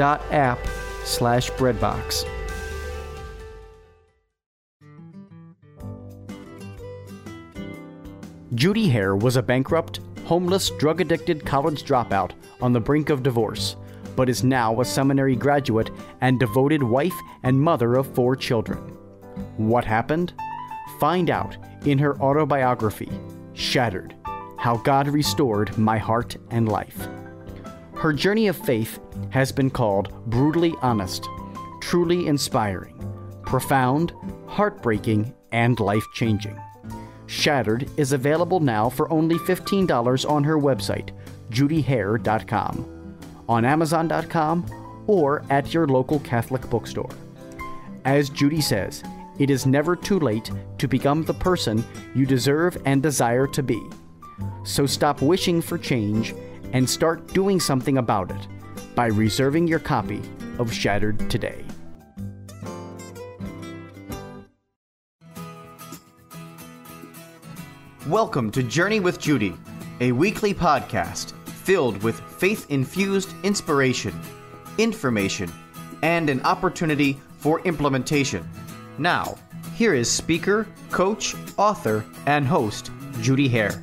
app slash breadbox. Judy Hare was a bankrupt, homeless, drug addicted college dropout on the brink of divorce, but is now a seminary graduate and devoted wife and mother of four children. What happened? Find out in her autobiography, Shattered How God Restored My Heart and Life. Her journey of faith has been called brutally honest, truly inspiring, profound, heartbreaking, and life changing. Shattered is available now for only $15 on her website, judyhare.com, on Amazon.com, or at your local Catholic bookstore. As Judy says, it is never too late to become the person you deserve and desire to be. So stop wishing for change and start doing something about it by reserving your copy of Shattered today. Welcome to Journey with Judy, a weekly podcast filled with faith infused inspiration, information, and an opportunity for implementation. Now, here is speaker, coach, author, and host Judy Hare.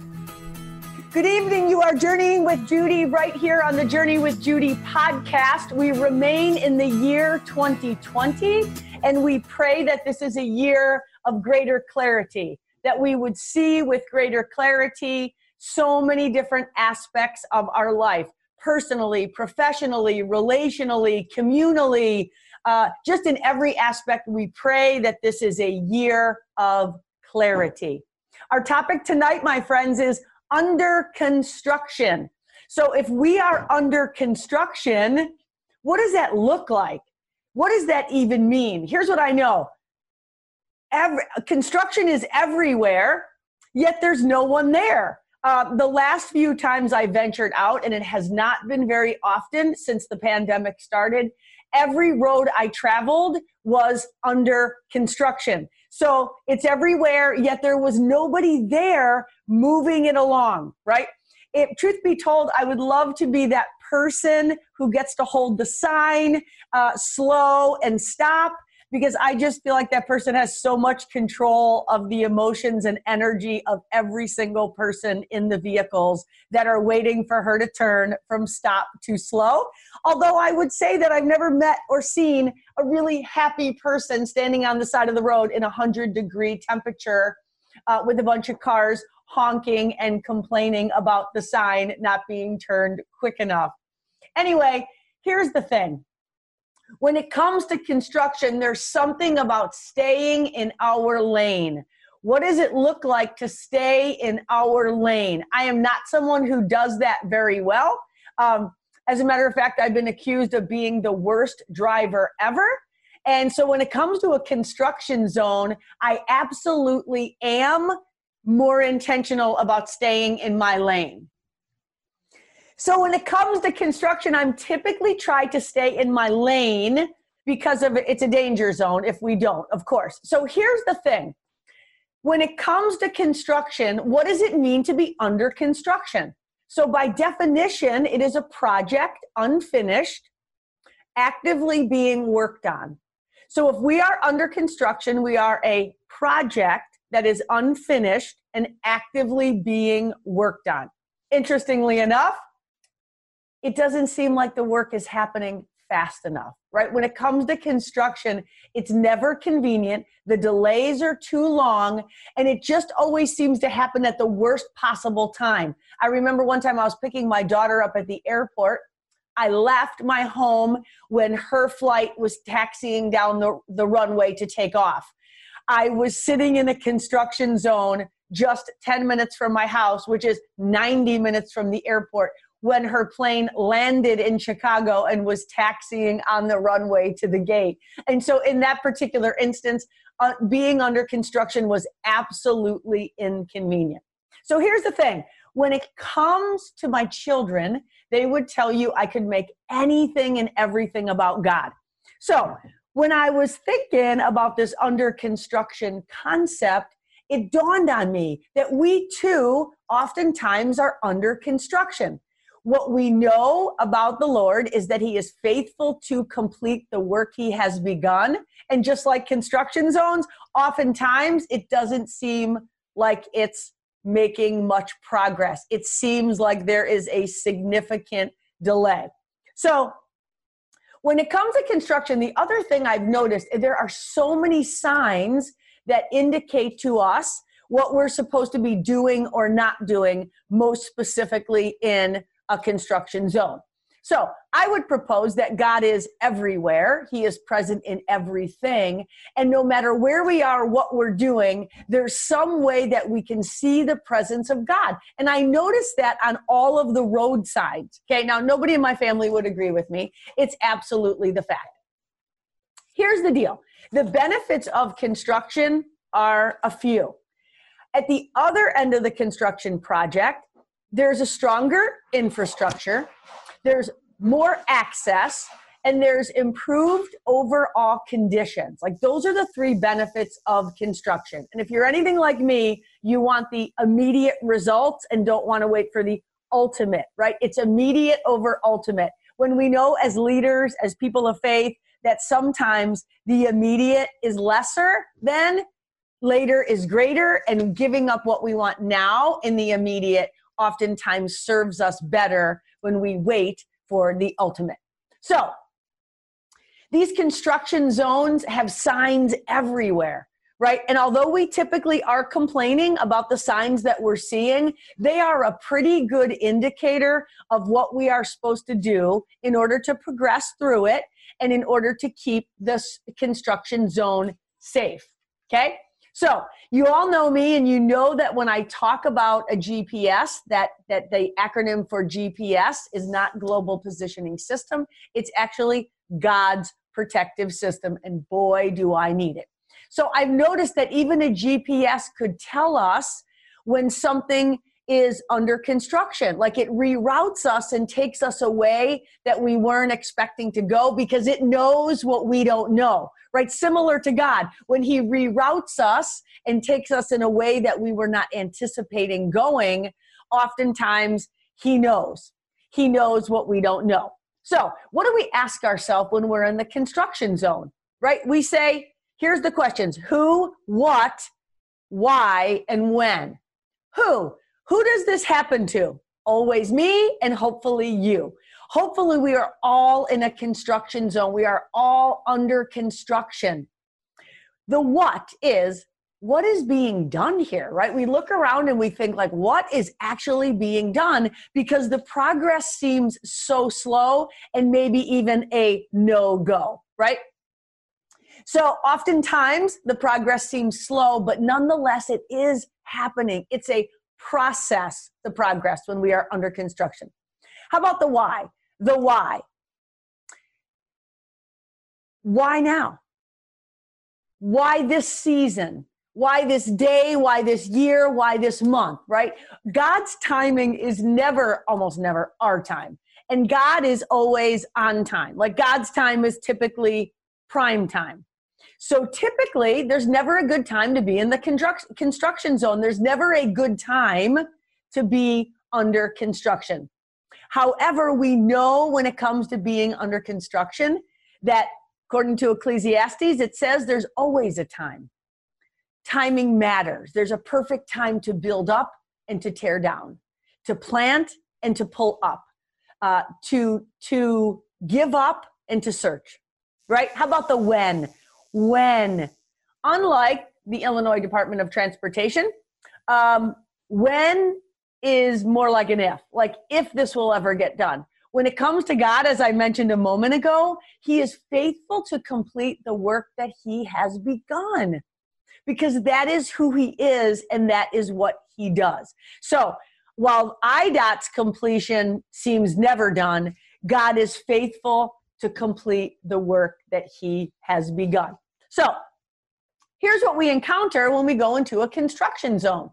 Good evening. You are journeying with Judy right here on the Journey with Judy podcast. We remain in the year 2020 and we pray that this is a year of greater clarity, that we would see with greater clarity so many different aspects of our life personally, professionally, relationally, communally, uh, just in every aspect. We pray that this is a year of clarity. Our topic tonight, my friends, is under construction. So if we are under construction, what does that look like? What does that even mean? Here's what I know. Every, construction is everywhere, yet there's no one there. Uh, the last few times I ventured out, and it has not been very often since the pandemic started, every road I traveled was under construction. So it's everywhere, yet there was nobody there moving it along, right? If truth be told, I would love to be that person who gets to hold the sign, uh, slow and stop because I just feel like that person has so much control of the emotions and energy of every single person in the vehicles that are waiting for her to turn from stop to slow. Although I would say that I've never met or seen a really happy person standing on the side of the road in a 100 degree temperature uh, with a bunch of cars honking and complaining about the sign not being turned quick enough. Anyway, here's the thing when it comes to construction, there's something about staying in our lane. What does it look like to stay in our lane? I am not someone who does that very well. Um, as a matter of fact, I've been accused of being the worst driver ever. And so when it comes to a construction zone, I absolutely am more intentional about staying in my lane. So when it comes to construction, I'm typically try to stay in my lane because of it's a danger zone if we don't, of course. So here's the thing. When it comes to construction, what does it mean to be under construction? So by definition, it is a project unfinished, actively being worked on. So if we are under construction, we are a project that is unfinished and actively being worked on. Interestingly enough, it doesn't seem like the work is happening fast enough, right? When it comes to construction, it's never convenient. The delays are too long, and it just always seems to happen at the worst possible time. I remember one time I was picking my daughter up at the airport. I left my home when her flight was taxiing down the, the runway to take off. I was sitting in a construction zone just 10 minutes from my house, which is 90 minutes from the airport, when her plane landed in Chicago and was taxiing on the runway to the gate. And so, in that particular instance, uh, being under construction was absolutely inconvenient. So, here's the thing when it comes to my children, they would tell you I could make anything and everything about God. So, when I was thinking about this under construction concept, it dawned on me that we too oftentimes are under construction. What we know about the Lord is that He is faithful to complete the work He has begun. And just like construction zones, oftentimes it doesn't seem like it's making much progress. It seems like there is a significant delay. So, when it comes to construction, the other thing I've noticed there are so many signs that indicate to us what we're supposed to be doing or not doing, most specifically in a construction zone. So I would propose that God is everywhere. He is present in everything. And no matter where we are, what we're doing, there's some way that we can see the presence of God. And I noticed that on all of the roadsides. Okay, now nobody in my family would agree with me. It's absolutely the fact. Here's the deal the benefits of construction are a few. At the other end of the construction project, there's a stronger infrastructure, there's more access, and there's improved overall conditions. Like those are the three benefits of construction. And if you're anything like me, you want the immediate results and don't want to wait for the ultimate, right? It's immediate over ultimate. When we know as leaders, as people of faith, that sometimes the immediate is lesser than later is greater, and giving up what we want now in the immediate oftentimes serves us better when we wait for the ultimate. So, these construction zones have signs everywhere, right? And although we typically are complaining about the signs that we're seeing, they are a pretty good indicator of what we are supposed to do in order to progress through it and in order to keep this construction zone safe. Okay? So you all know me, and you know that when I talk about a GPS, that that the acronym for GPS is not Global Positioning System. It's actually God's protective system, and boy, do I need it. So I've noticed that even a GPS could tell us when something is under construction. Like it reroutes us and takes us away that we weren't expecting to go because it knows what we don't know, right? Similar to God, when He reroutes us and takes us in a way that we were not anticipating going, oftentimes He knows. He knows what we don't know. So, what do we ask ourselves when we're in the construction zone, right? We say, here's the questions who, what, why, and when. Who? Who does this happen to? Always me and hopefully you. Hopefully, we are all in a construction zone. We are all under construction. The what is what is being done here, right? We look around and we think, like, what is actually being done? Because the progress seems so slow and maybe even a no go, right? So oftentimes the progress seems slow, but nonetheless, it is happening. It's a process the progress when we are under construction. How about the why? The why. Why now? Why this season? Why this day? Why this year? Why this month? Right? God's timing is never, almost never, our time. And God is always on time. Like God's time is typically prime time. So typically, there's never a good time to be in the construction zone. There's never a good time to be under construction. However, we know when it comes to being under construction that according to Ecclesiastes, it says there's always a time. Timing matters. There's a perfect time to build up and to tear down, to plant and to pull up, uh, to to give up and to search. Right? How about the when? When, unlike the Illinois Department of Transportation, um, when is more like an if, like if this will ever get done. When it comes to God, as I mentioned a moment ago, He is faithful to complete the work that He has begun because that is who He is and that is what He does. So while IDOT's completion seems never done, God is faithful to complete the work that He has begun. So here's what we encounter when we go into a construction zone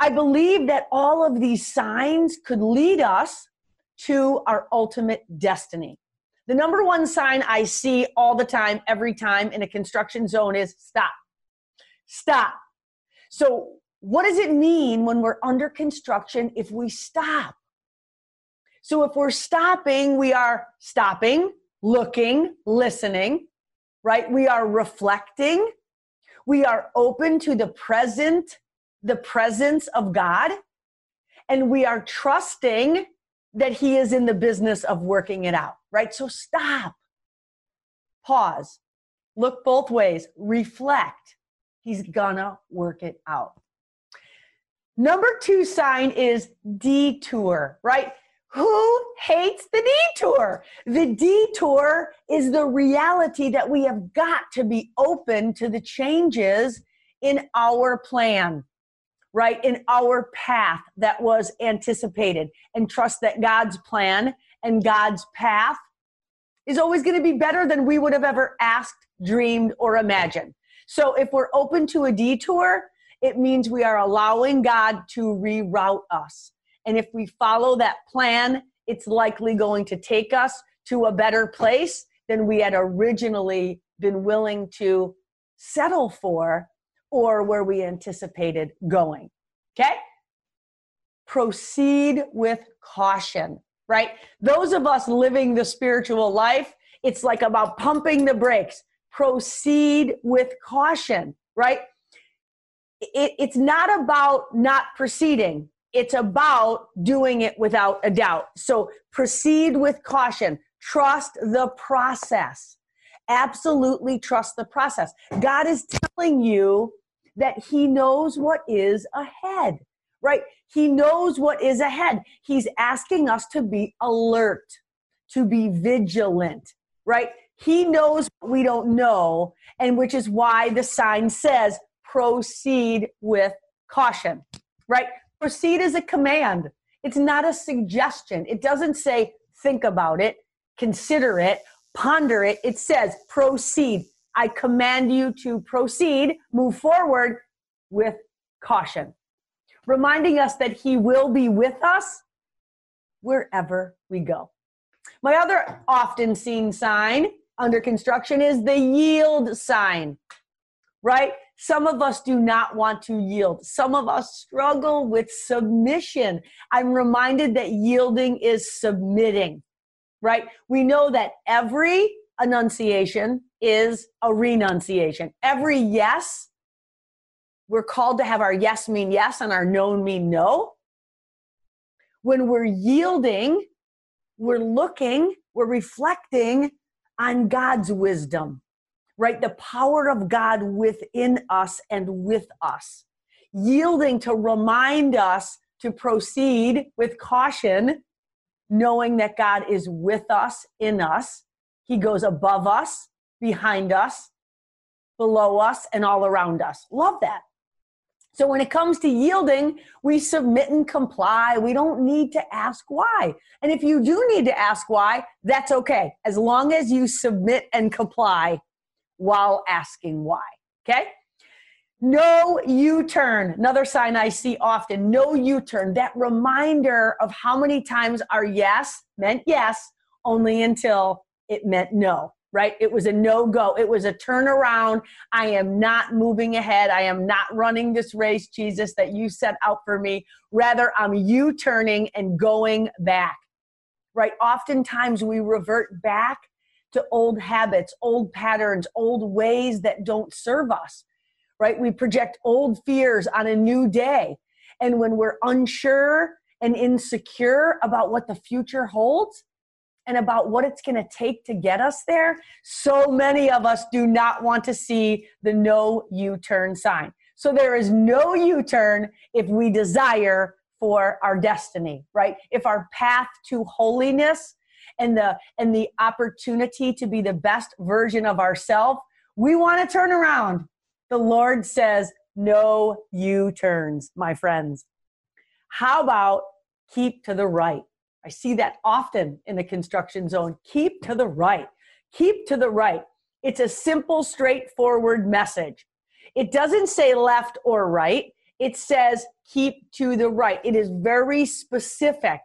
I believe that all of these signs could lead us to our ultimate destiny. The number one sign I see all the time, every time in a construction zone is stop. Stop. So, what does it mean when we're under construction if we stop? So, if we're stopping, we are stopping, looking, listening, right? We are reflecting. We are open to the present the presence of God and we are trusting that He is in the business of working it out, right? So stop, pause, look both ways, reflect. He's gonna work it out. Number two sign is detour, right? Who hates the detour? The detour is the reality that we have got to be open to the changes in our plan right, in our path that was anticipated and trust that God's plan and God's path is always going to be better than we would have ever asked, dreamed, or imagined. So if we're open to a detour, it means we are allowing God to reroute us. And if we follow that plan, it's likely going to take us to a better place than we had originally been willing to settle for or where we anticipated going. Okay? Proceed with caution, right? Those of us living the spiritual life, it's like about pumping the brakes. Proceed with caution, right? It, it's not about not proceeding, it's about doing it without a doubt. So proceed with caution. Trust the process. Absolutely trust the process. God is telling you that he knows what is ahead, right? He knows what is ahead. He's asking us to be alert, to be vigilant, right? He knows we don't know, and which is why the sign says proceed with caution, right? Proceed is a command. It's not a suggestion. It doesn't say think about it, consider it, ponder it. It says proceed. I command you to proceed, move forward with caution, reminding us that He will be with us wherever we go. My other often seen sign under construction is the yield sign, right? Some of us do not want to yield. Some of us struggle with submission. I'm reminded that yielding is submitting, right? We know that every annunciation is a renunciation. Every yes, we're called to have our yes mean yes and our no mean no. When we're yielding, we're looking, we're reflecting on God's wisdom, right? The power of God within us and with us. Yielding to remind us to proceed with caution, knowing that God is with us, in us. He goes above us, behind us, below us, and all around us. Love that. So when it comes to yielding, we submit and comply. We don't need to ask why. And if you do need to ask why, that's okay, as long as you submit and comply while asking why. Okay? No U turn, another sign I see often. No U turn, that reminder of how many times our yes meant yes only until it meant no, right? It was a no go. It was a turnaround. I am not moving ahead. I am not running this race, Jesus, that you set out for me. Rather, I'm U turning and going back, right? Oftentimes we revert back to old habits, old patterns, old ways that don't serve us, right? We project old fears on a new day. And when we're unsure and insecure about what the future holds, and about what it's going to take to get us there, so many of us do not want to see the no U turn sign. So there is no U turn if we desire for our destiny, right? If our path to holiness and the and the opportunity to be the best version of ourselves, we want to turn around. The Lord says, no U turns, my friends. How about keep to the right? I see that often in the construction zone. Keep to the right. Keep to the right. It's a simple, straightforward message. It doesn't say left or right, it says keep to the right. It is very specific.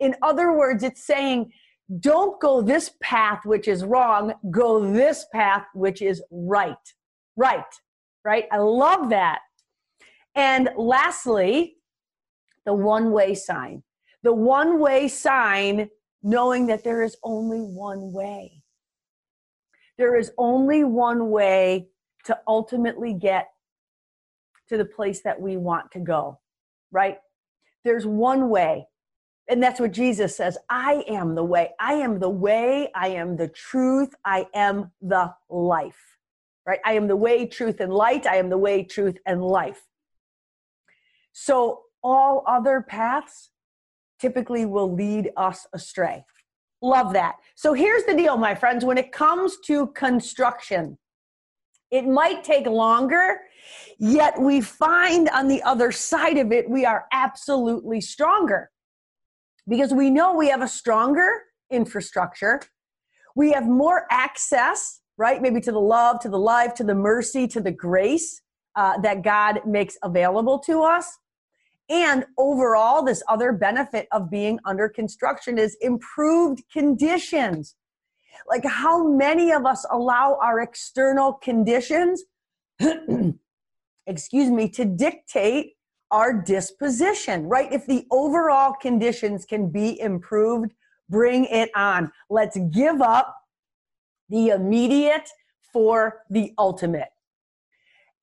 In other words, it's saying don't go this path, which is wrong, go this path, which is right. Right, right? I love that. And lastly, the one way sign the one way sign, knowing that there is only one way. There is only one way to ultimately get to the place that we want to go, right? There's one way. And that's what Jesus says I am the way. I am the way. I am the truth. I am the life, right? I am the way, truth, and light. I am the way, truth, and life. So all other paths typically will lead us astray. Love that. So here's the deal, my friends. When it comes to construction, it might take longer, yet we find on the other side of it, we are absolutely stronger because we know we have a stronger infrastructure. We have more access, right? Maybe to the love, to the life, to the mercy, to the grace uh, that God makes available to us. And overall, this other benefit of being under construction is improved conditions. Like, how many of us allow our external conditions, excuse me, to dictate our disposition, right? If the overall conditions can be improved, bring it on. Let's give up the immediate for the ultimate.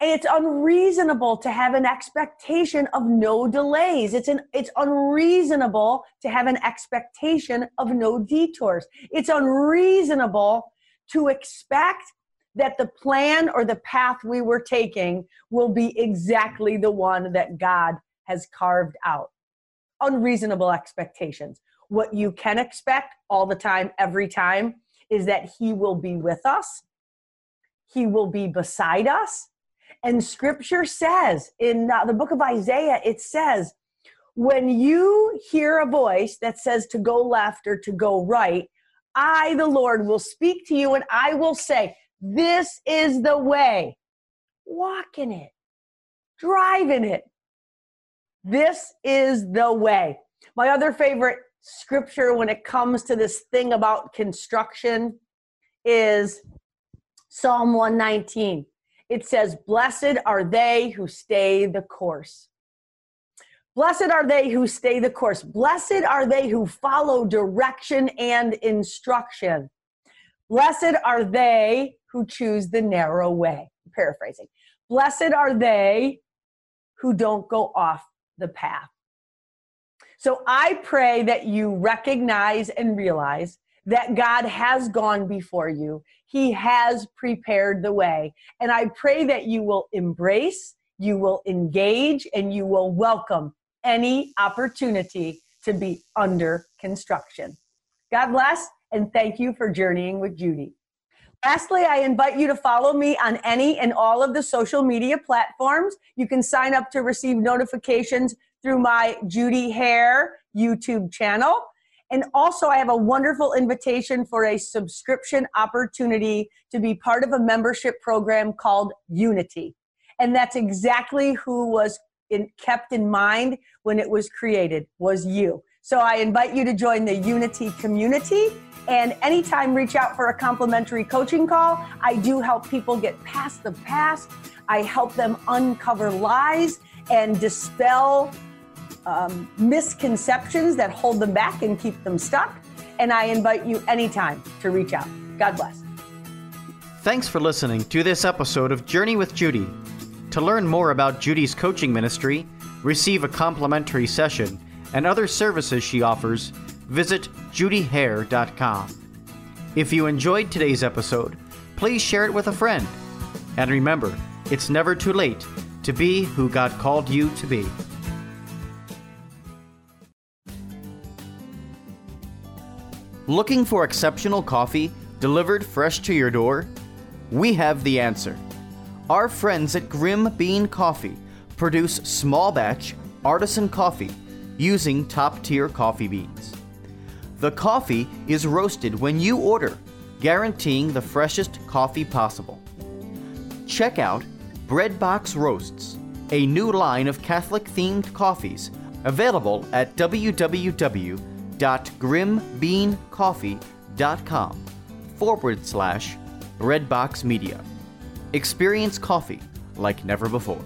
And it's unreasonable to have an expectation of no delays. It's an it's unreasonable to have an expectation of no detours. It's unreasonable to expect that the plan or the path we were taking will be exactly the one that God has carved out. Unreasonable expectations. What you can expect all the time, every time, is that He will be with us, He will be beside us, and scripture says in uh, the book of Isaiah, it says, when you hear a voice that says to go left or to go right, I, the Lord, will speak to you and I will say, This is the way. Walk in it, drive in it. This is the way. My other favorite scripture when it comes to this thing about construction is Psalm 119 it says, Blessed are they who stay the course. Blessed are they who stay the course. Blessed are they who follow direction and instruction. Blessed are they who choose the narrow way. paraphrasing. Blessed are they who don't go off the path. So I pray that you recognize and realize that God has gone before you. He has prepared the way. And I pray that you will embrace, you will engage, and you will welcome any opportunity to be under construction. God bless, and thank you for journeying with Judy. Lastly, I invite you to follow me on any and all of the social media platforms. You can sign up to receive notifications through my Judy Hare YouTube channel. And also, I have a wonderful invitation for a subscription opportunity to be part of a membership program called Unity. And that's exactly who was in, kept in mind when it was created was you. So I invite you to join the Unity community. And anytime reach out for a complimentary coaching call. I do help people get past the past. I help them uncover lies and dispel um, misconceptions that hold them back and keep them stuck. And I invite you anytime to reach out. God bless. Thanks for listening to this episode of Journey with Judy. To learn more about Judy's coaching ministry, receive a complimentary session, and other services she offers, visit judyhare.com. If you enjoyed today's episode, please share it with a friend. And remember, it's never too late to be who God called you to be. Looking for exceptional coffee delivered fresh to your door? We have the answer. Our friends at Grim Bean Coffee produce small batch artisan coffee using top tier coffee beans. The coffee is roasted when you order, guaranteeing the freshest coffee possible. Check out Breadbox Roasts, a new line of Catholic themed coffees available at www.grimbeancoffee.com forward slash breadbox media. Experience coffee like never before.